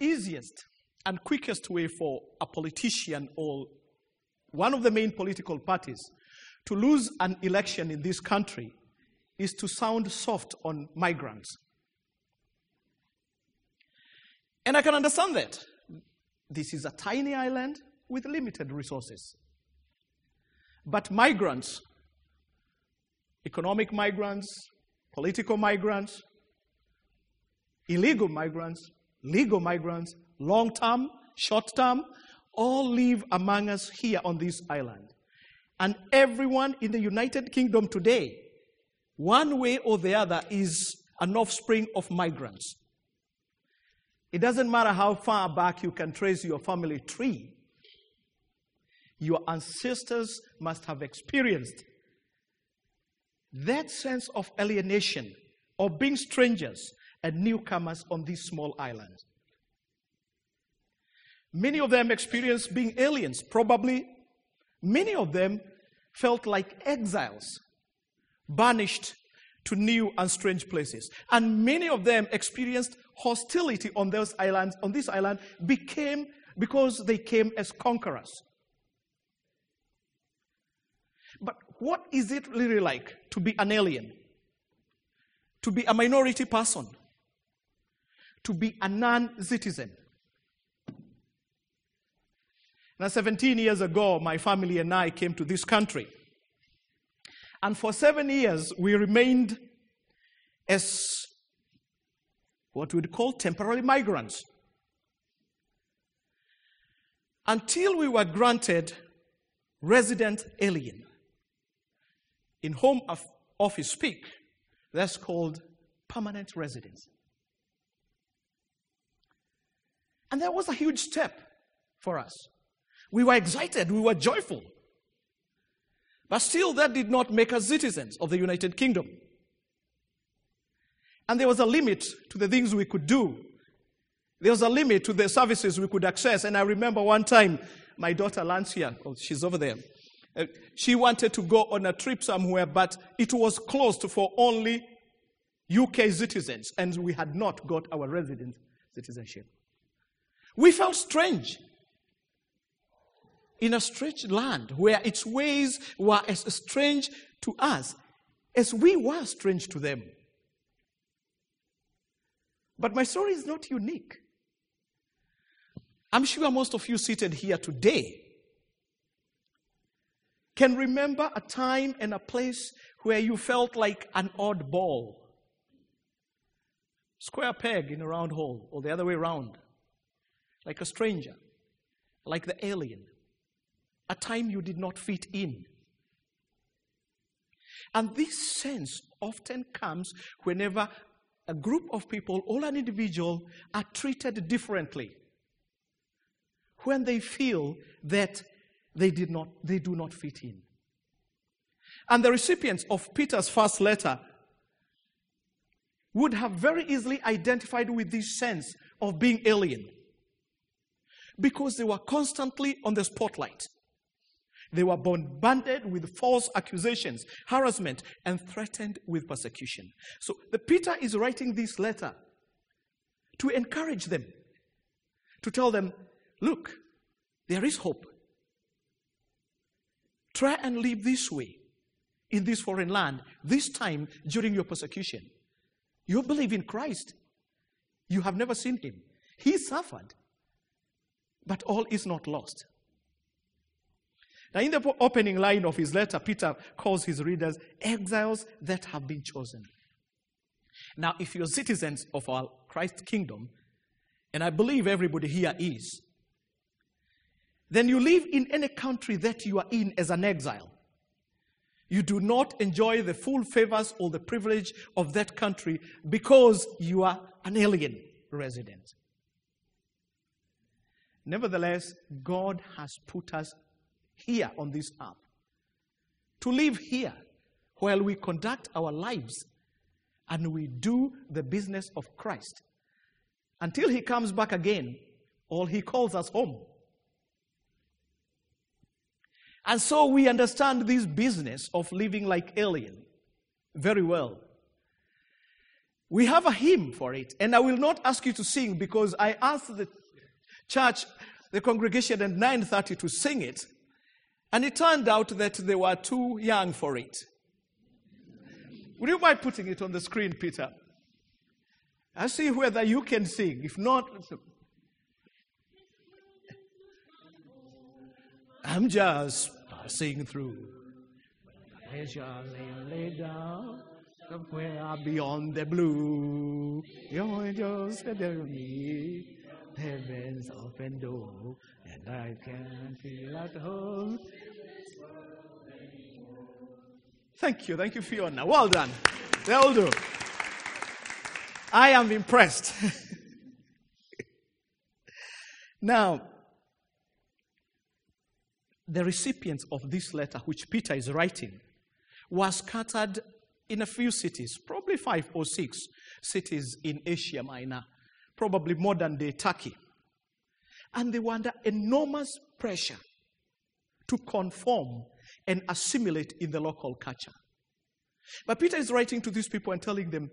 easiest and quickest way for a politician or one of the main political parties to lose an election in this country is to sound soft on migrants. And I can understand that. This is a tiny island with limited resources. But migrants, economic migrants, political migrants, illegal migrants, legal migrants, long term, short term, all live among us here on this island. And everyone in the United Kingdom today, one way or the other, is an offspring of migrants. It doesn't matter how far back you can trace your family tree, your ancestors must have experienced that sense of alienation, of being strangers and newcomers on this small island. Many of them experienced being aliens. Probably many of them felt like exiles, banished to new and strange places. And many of them experienced hostility on those islands, on this island, became because they came as conquerors. But what is it really like to be an alien? To be a minority person? To be a non citizen? Now, 17 years ago, my family and I came to this country. And for seven years, we remained as what we'd call temporary migrants. Until we were granted resident alien. In home office speak, that's called permanent residence. And that was a huge step for us. We were excited, we were joyful. But still, that did not make us citizens of the United Kingdom. And there was a limit to the things we could do. There was a limit to the services we could access. And I remember one time, my daughter Lancia, oh, she's over there, uh, she wanted to go on a trip somewhere, but it was closed for only UK citizens, and we had not got our resident citizenship. We felt strange in a strange land where its ways were as strange to us as we were strange to them. But my story is not unique. I'm sure most of you seated here today can remember a time and a place where you felt like an odd oddball. Square peg in a round hole, or the other way around. Like a stranger, like the alien a time you did not fit in. And this sense often comes whenever a group of people or an individual are treated differently. When they feel that they, did not, they do not fit in. And the recipients of Peter's first letter would have very easily identified with this sense of being alien because they were constantly on the spotlight. They were bombarded with false accusations, harassment, and threatened with persecution. So the Peter is writing this letter to encourage them, to tell them, look, there is hope. Try and live this way in this foreign land, this time during your persecution. You believe in Christ. You have never seen him. He suffered. But all is not lost. Now, in the opening line of his letter, Peter calls his readers exiles that have been chosen. Now, if you're citizens of our Christ kingdom, and I believe everybody here is, then you live in any country that you are in as an exile. You do not enjoy the full favors or the privilege of that country because you are an alien resident. Nevertheless, God has put us here on this earth. To live here while we conduct our lives and we do the business of Christ. Until he comes back again, or he calls us home. And so we understand this business of living like alien very well. We have a hymn for it, and I will not ask you to sing because I asked the church, the congregation at 9:30 to sing it, and it turned out that they were too young for it. Would you mind putting it on the screen, Peter? I see whether you can sing. If not, I'm just passing through. I lay down somewhere beyond the blue. Your angels tell me heaven's open door, and I can feel at home. Thank you, thank you, Fiona. Well done. Well done. I am impressed. now, the recipients of this letter, which Peter is writing, were scattered in a few cities, probably five or six cities in Asia Minor, probably modern day Turkey. And they were under enormous pressure to conform and assimilate in the local culture. But Peter is writing to these people and telling them,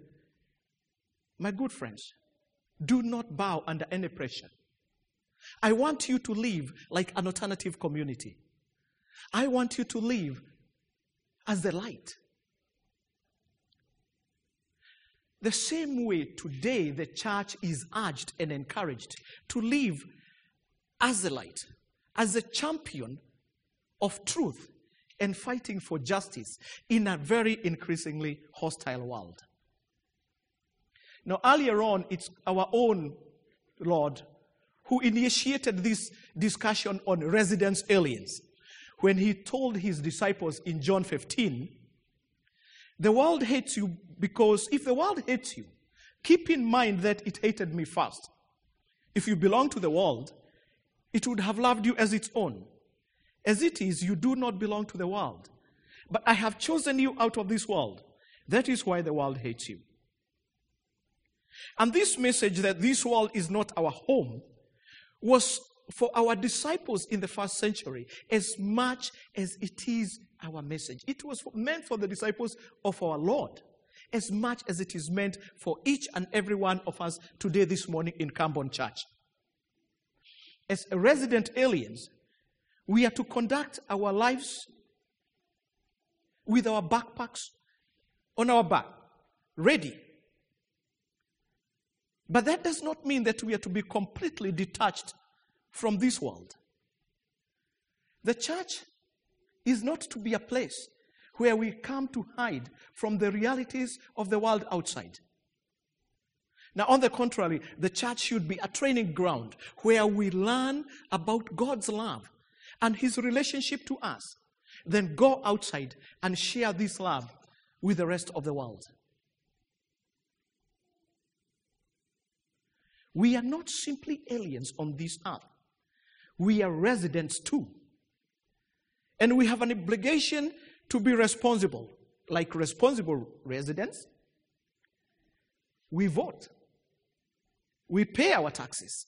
My good friends, do not bow under any pressure. I want you to live like an alternative community. I want you to live as the light. The same way today the church is urged and encouraged to live as a light, as a champion of truth and fighting for justice in a very increasingly hostile world. Now, earlier on, it's our own Lord who initiated this discussion on residence aliens when he told his disciples in John 15, The world hates you because if the world hates you, keep in mind that it hated me first. If you belong to the world, it would have loved you as its own. As it is, you do not belong to the world. But I have chosen you out of this world. That is why the world hates you. And this message that this world is not our home was for our disciples in the first century as much as it is our message. It was meant for the disciples of our Lord as much as it is meant for each and every one of us today, this morning in Cambon Church. As resident aliens, we are to conduct our lives with our backpacks on our back, ready. But that does not mean that we are to be completely detached from this world. The church is not to be a place where we come to hide from the realities of the world outside. Now, on the contrary, the church should be a training ground where we learn about God's love and His relationship to us, then go outside and share this love with the rest of the world. We are not simply aliens on this earth, we are residents too. And we have an obligation to be responsible, like responsible residents. We vote, we pay our taxes,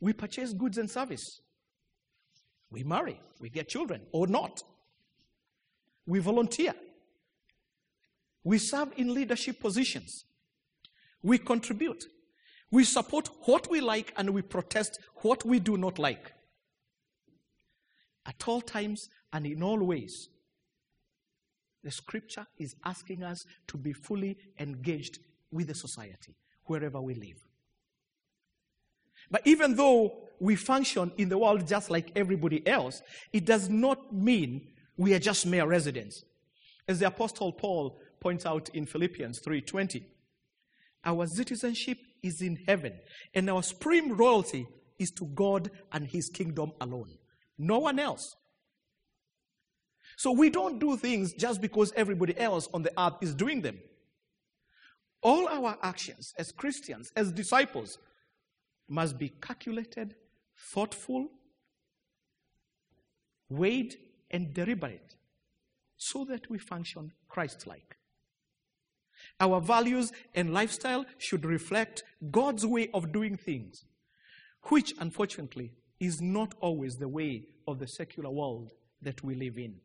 we purchase goods and service, we marry, we get children or not, we volunteer, we serve in leadership positions, we contribute. We support what we like and we protest what we do not like. At all times and in all ways, the scripture is asking us to be fully engaged with the society wherever we live. But even though we function in the world just like everybody else, it does not mean we are just mere residents. As the apostle Paul points out in Philippians 3:20, our citizenship is in heaven, and our supreme royalty is to God and His kingdom alone. No one else. So we don't do things just because everybody else on the earth is doing them. All our actions as Christians, as disciples, must be calculated, thoughtful, weighed, and deliberate so that we function Christ like. Our values and lifestyle should reflect God's way of doing things, which unfortunately is not always the way of the secular world that we live in.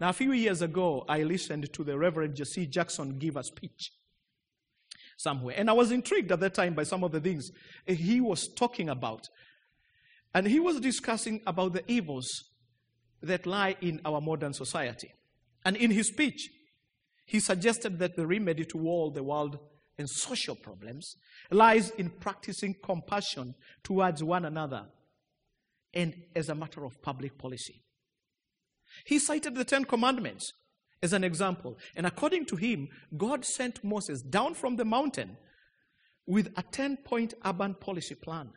Now, a few years ago, I listened to the Reverend Jesse Jackson give a speech somewhere. And I was intrigued at that time by some of the things he was talking about. And he was discussing about the evils that lie in our modern society. And in his speech, he suggested that the remedy to all the world and social problems lies in practicing compassion towards one another and as a matter of public policy. He cited the Ten Commandments as an example. And according to him, God sent Moses down from the mountain with a 10 point urban policy plan.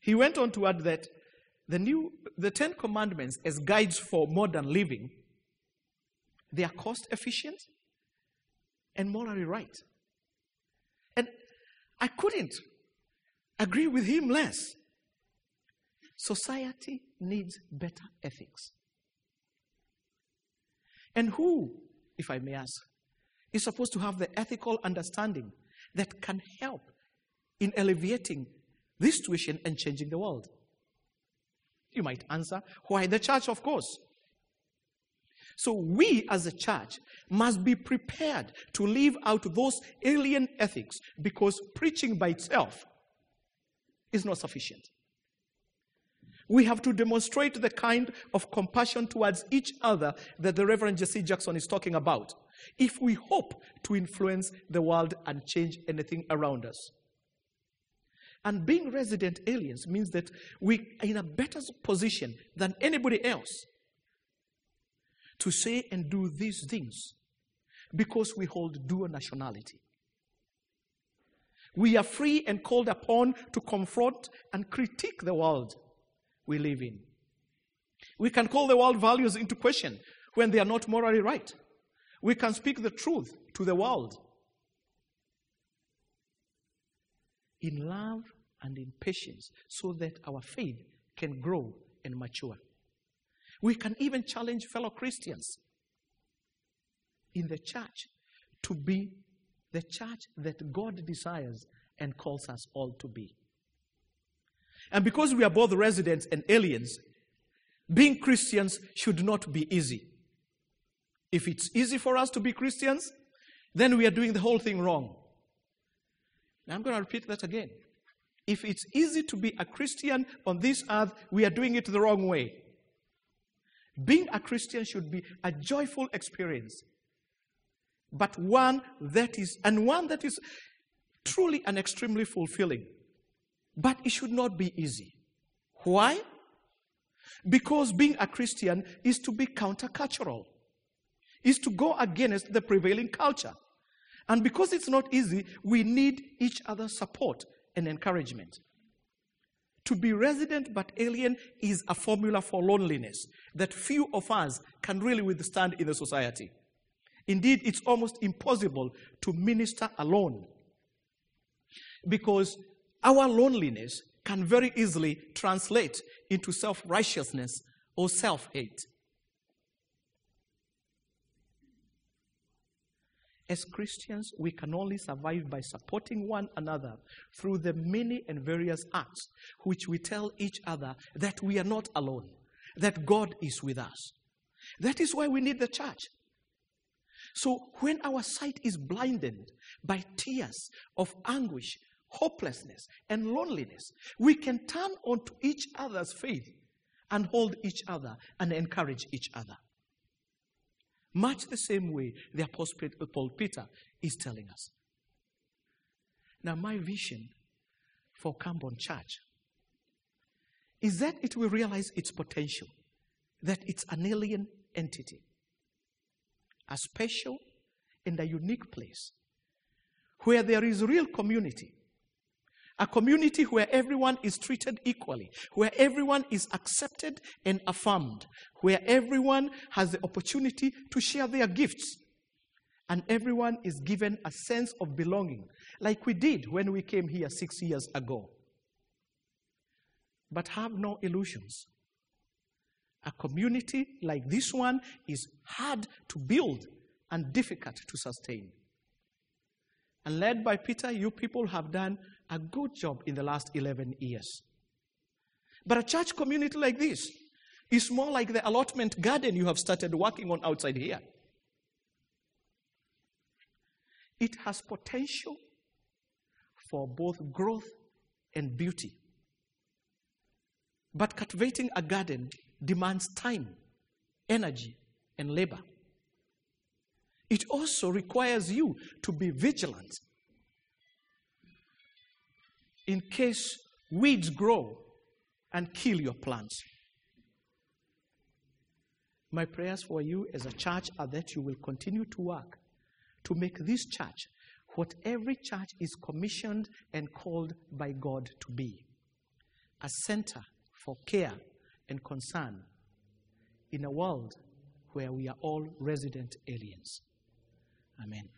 He went on to add that the new the 10 commandments as guides for modern living they are cost efficient and morally right. And I couldn't agree with him less. Society needs better ethics. And who, if I may ask, is supposed to have the ethical understanding that can help in alleviating this situation and changing the world? You might answer, why the church, of course. So we as a church must be prepared to leave out those alien ethics because preaching by itself is not sufficient. We have to demonstrate the kind of compassion towards each other that the Reverend Jesse Jackson is talking about if we hope to influence the world and change anything around us. And being resident aliens means that we are in a better position than anybody else to say and do these things because we hold dual nationality. We are free and called upon to confront and critique the world we live in. We can call the world values into question when they are not morally right. We can speak the truth to the world. In love and in patience, so that our faith can grow and mature. We can even challenge fellow Christians in the church to be the church that God desires and calls us all to be. And because we are both residents and aliens, being Christians should not be easy. If it's easy for us to be Christians, then we are doing the whole thing wrong. Now I'm going to repeat that again. If it's easy to be a Christian on this earth, we are doing it the wrong way. Being a Christian should be a joyful experience, but one that is, and one that is truly and extremely fulfilling. But it should not be easy. Why? Because being a Christian is to be countercultural, is to go against the prevailing culture. And because it's not easy, we need each other's support and encouragement. To be resident but alien is a formula for loneliness that few of us can really withstand in the society. Indeed, it's almost impossible to minister alone because our loneliness can very easily translate into self righteousness or self hate. As Christians, we can only survive by supporting one another through the many and various acts which we tell each other that we are not alone, that God is with us. That is why we need the church. So when our sight is blinded by tears of anguish hopelessness, and loneliness, we can turn onto each other's faith and hold each other and encourage each other. Much the same way the Apostle Paul Peter is telling us. Now, my vision for Cambon Church is that it will realize its potential, that it's an alien entity, a special and a unique place where there is real community a community where everyone is treated equally, where everyone is accepted and affirmed, where everyone has the opportunity to share their gifts, and everyone is given a sense of belonging, like we did when we came here six years ago. But have no illusions. A community like this one is hard to build and difficult to sustain. And led by Peter, you people have done a good job in the last 11 years. But a church community like this is more like the allotment garden you have started working on outside here. It has potential for both growth and beauty. But cultivating a garden demands time, energy, and labor. It also requires you to be vigilant in case weeds grow and kill your plants. My prayers for you as a church are that you will continue to work to make this church what every church is commissioned and called by God to be a center for care and concern in a world where we are all resident aliens. Amen.